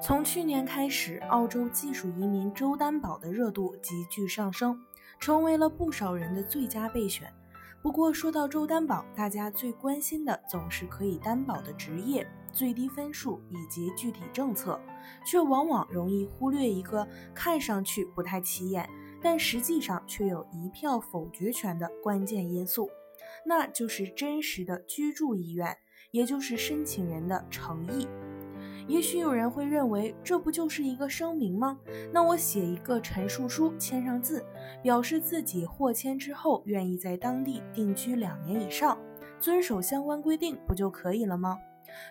从去年开始，澳洲技术移民周担保的热度急剧上升，成为了不少人的最佳备选。不过，说到周担保，大家最关心的总是可以担保的职业、最低分数以及具体政策，却往往容易忽略一个看上去不太起眼，但实际上却有一票否决权的关键因素，那就是真实的居住意愿，也就是申请人的诚意。也许有人会认为，这不就是一个声明吗？那我写一个陈述书，签上字，表示自己获签之后愿意在当地定居两年以上，遵守相关规定，不就可以了吗？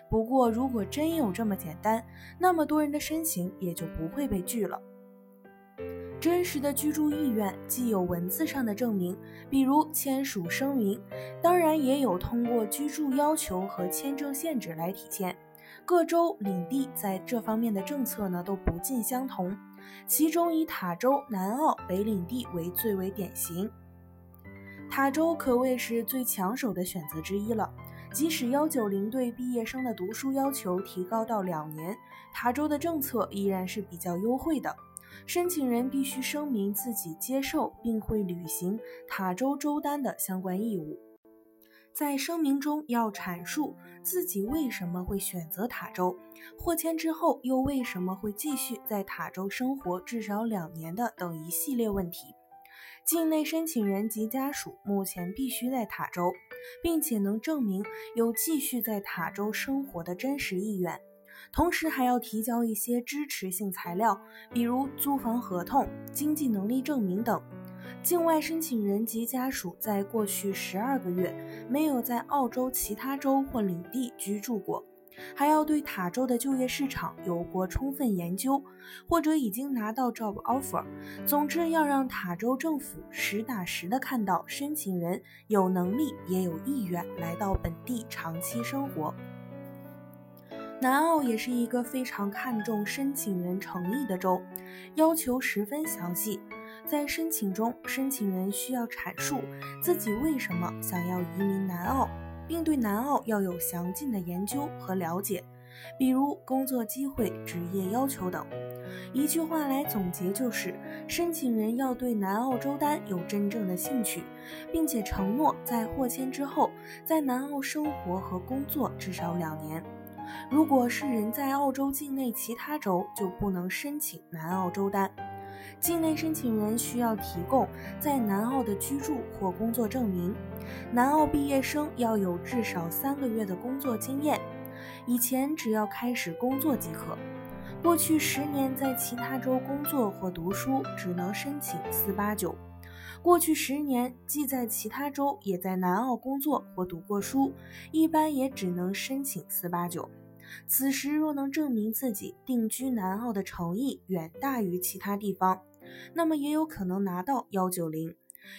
不过，如果真有这么简单，那么多人的申请也就不会被拒了。真实的居住意愿既有文字上的证明，比如签署声明，当然也有通过居住要求和签证限制来体现。各州领地在这方面的政策呢都不尽相同，其中以塔州、南澳、北领地为最为典型。塔州可谓是最抢手的选择之一了。即使幺九零对毕业生的读书要求提高到两年，塔州的政策依然是比较优惠的。申请人必须声明自己接受并会履行塔州州单的相关义务。在声明中要阐述自己为什么会选择塔州，获签之后又为什么会继续在塔州生活至少两年的等一系列问题。境内申请人及家属目前必须在塔州，并且能证明有继续在塔州生活的真实意愿，同时还要提交一些支持性材料，比如租房合同、经济能力证明等。境外申请人及家属在过去十二个月没有在澳洲其他州或领地居住过，还要对塔州的就业市场有过充分研究，或者已经拿到 job offer。总之，要让塔州政府实打实的看到申请人有能力也有意愿来到本地长期生活。南澳也是一个非常看重申请人诚意的州，要求十分详细。在申请中，申请人需要阐述自己为什么想要移民南澳，并对南澳要有详尽的研究和了解，比如工作机会、职业要求等。一句话来总结就是：申请人要对南澳州单有真正的兴趣，并且承诺在获签之后在南澳生活和工作至少两年。如果是人在澳洲境内其他州，就不能申请南澳州单。境内申请人需要提供在南澳的居住或工作证明。南澳毕业生要有至少三个月的工作经验，以前只要开始工作即可。过去十年在其他州工作或读书，只能申请四八九。过去十年既在其他州，也在南澳工作或读过书，一般也只能申请四八九。此时若能证明自己定居南澳的诚意远大于其他地方，那么也有可能拿到幺九零。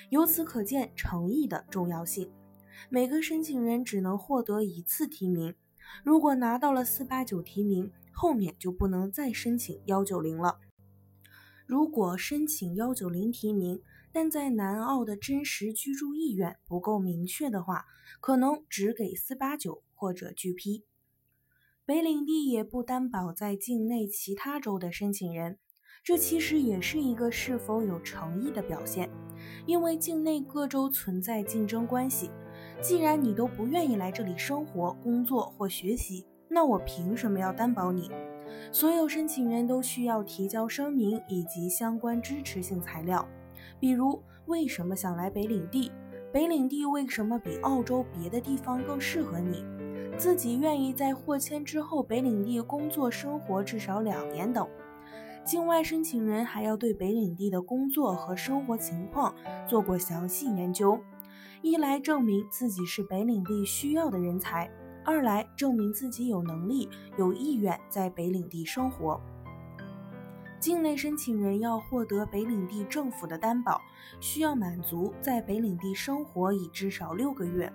由此可见诚意的重要性。每个申请人只能获得一次提名，如果拿到了四八九提名，后面就不能再申请幺九零了。如果申请幺九零提名，但在南澳的真实居住意愿不够明确的话，可能只给四八九或者拒批。北领地也不担保在境内其他州的申请人，这其实也是一个是否有诚意的表现。因为境内各州存在竞争关系，既然你都不愿意来这里生活、工作或学习，那我凭什么要担保你？所有申请人都需要提交声明以及相关支持性材料，比如为什么想来北领地，北领地为什么比澳洲别的地方更适合你。自己愿意在获签之后北领地工作生活至少两年等，境外申请人还要对北领地的工作和生活情况做过详细研究，一来证明自己是北领地需要的人才，二来证明自己有能力、有意愿在北领地生活。境内申请人要获得北领地政府的担保，需要满足在北领地生活已至少六个月，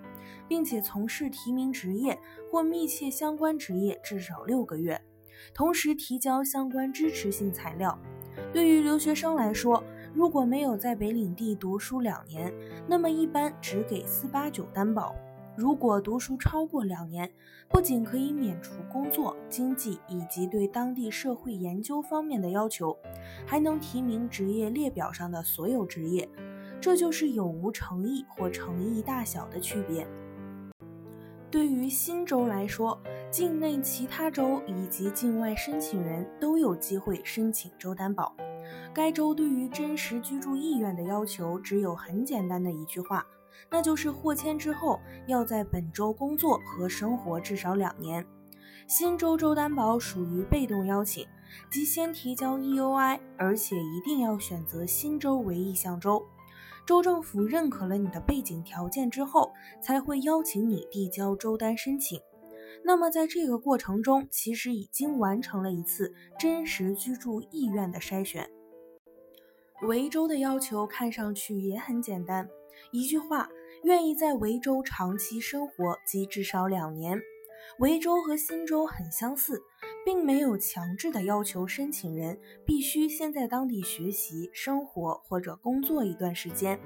并且从事提名职业或密切相关职业至少六个月，同时提交相关支持性材料。对于留学生来说，如果没有在北领地读书两年，那么一般只给四八九担保。如果读书超过两年，不仅可以免除工作、经济以及对当地社会研究方面的要求，还能提名职业列表上的所有职业。这就是有无诚意或诚意大小的区别。对于新州来说，境内其他州以及境外申请人都有机会申请州担保。该州对于真实居住意愿的要求只有很简单的一句话。那就是获签之后要在本州工作和生活至少两年。新州州担保属于被动邀请，即先提交 EOI，而且一定要选择新州为意向州。州政府认可了你的背景条件之后，才会邀请你递交州单申请。那么在这个过程中，其实已经完成了一次真实居住意愿的筛选。维州的要求看上去也很简单。一句话，愿意在维州长期生活及至少两年。维州和新州很相似，并没有强制的要求申请人必须先在当地学习、生活或者工作一段时间。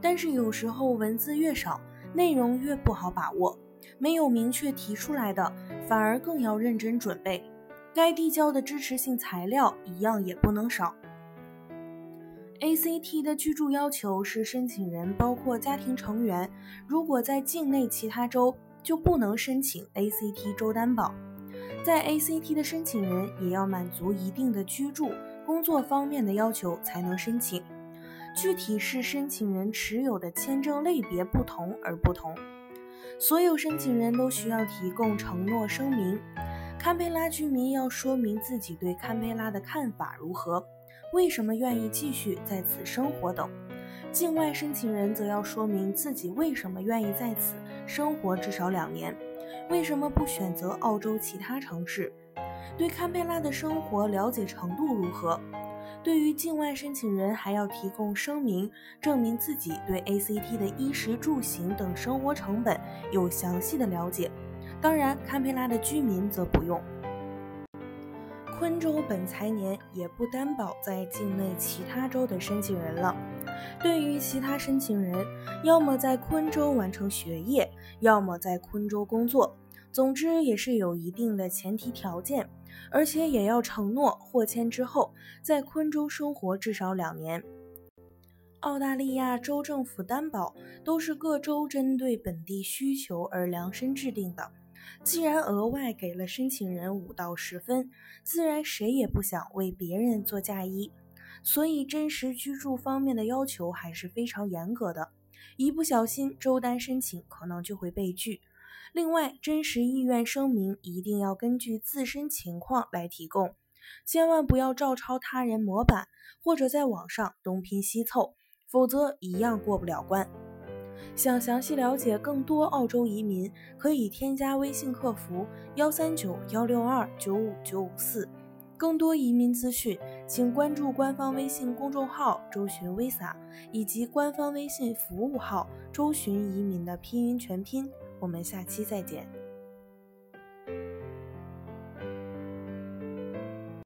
但是有时候文字越少，内容越不好把握，没有明确提出来的，反而更要认真准备。该递交的支持性材料一样也不能少。ACT 的居住要求是申请人包括家庭成员，如果在境内其他州就不能申请 ACT 州担保。在 ACT 的申请人也要满足一定的居住、工作方面的要求才能申请，具体是申请人持有的签证类别不同而不同。所有申请人都需要提供承诺声明，堪培拉居民要说明自己对堪培拉的看法如何。为什么愿意继续在此生活等？境外申请人则要说明自己为什么愿意在此生活至少两年，为什么不选择澳洲其他城市？对堪培拉的生活了解程度如何？对于境外申请人，还要提供声明，证明自己对 ACT 的衣食住行等生活成本有详细的了解。当然，堪培拉的居民则不用。昆州本财年也不担保在境内其他州的申请人了。对于其他申请人，要么在昆州完成学业，要么在昆州工作，总之也是有一定的前提条件，而且也要承诺获签之后在昆州生活至少两年。澳大利亚州政府担保都是各州针对本地需求而量身制定的。既然额外给了申请人五到十分，自然谁也不想为别人做嫁衣，所以真实居住方面的要求还是非常严格的。一不小心，周单申请可能就会被拒。另外，真实意愿声明一定要根据自身情况来提供，千万不要照抄他人模板，或者在网上东拼西凑，否则一样过不了关。想详细了解更多澳洲移民，可以添加微信客服幺三九幺六二九五九五四。更多移民资讯，请关注官方微信公众号“周巡 Visa” 以及官方微信服务号“周巡移民”的拼音全拼。我们下期再见。